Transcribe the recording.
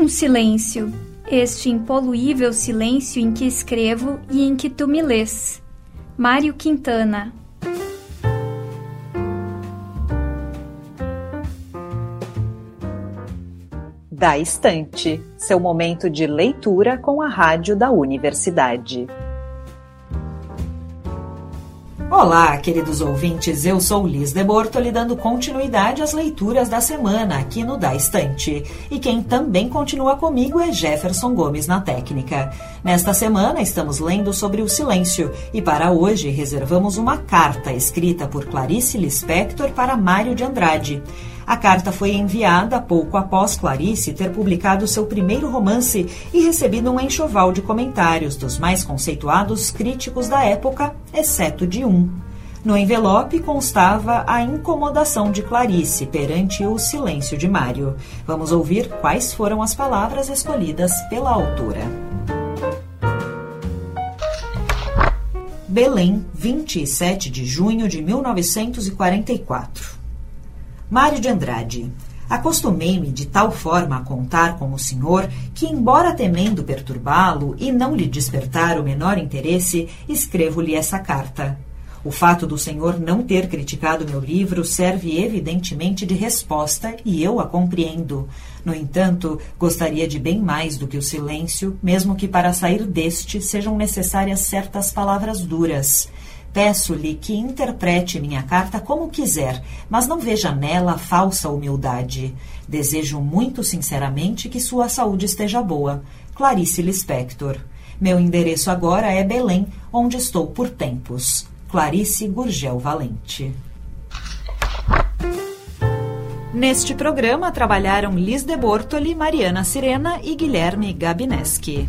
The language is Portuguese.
Um silêncio, este impoluível silêncio em que escrevo e em que tu me lês. Mário Quintana Da Estante, seu momento de leitura com a rádio da universidade. Olá, queridos ouvintes, eu sou Liz de Bortoli dando continuidade às leituras da semana aqui no Da Estante. E quem também continua comigo é Jefferson Gomes na técnica. Nesta semana estamos lendo sobre o silêncio e para hoje reservamos uma carta escrita por Clarice Lispector para Mário de Andrade. A carta foi enviada pouco após Clarice ter publicado seu primeiro romance e recebido um enxoval de comentários dos mais conceituados críticos da época, exceto de um. No envelope constava a incomodação de Clarice perante o silêncio de Mário. Vamos ouvir quais foram as palavras escolhidas pela autora. Belém, 27 de junho de 1944. Mário de Andrade. Acostumei-me de tal forma a contar com o senhor que, embora temendo perturbá-lo e não lhe despertar o menor interesse, escrevo-lhe essa carta. O fato do senhor não ter criticado meu livro serve evidentemente de resposta e eu a compreendo. No entanto, gostaria de bem mais do que o silêncio, mesmo que para sair deste sejam necessárias certas palavras duras. Peço-lhe que interprete minha carta como quiser, mas não veja nela falsa humildade. Desejo muito sinceramente que sua saúde esteja boa. Clarice Lispector. Meu endereço agora é Belém, onde estou por tempos. Clarice Gurgel Valente. Neste programa trabalharam Liz de Bortoli, Mariana Sirena e Guilherme Gabineski.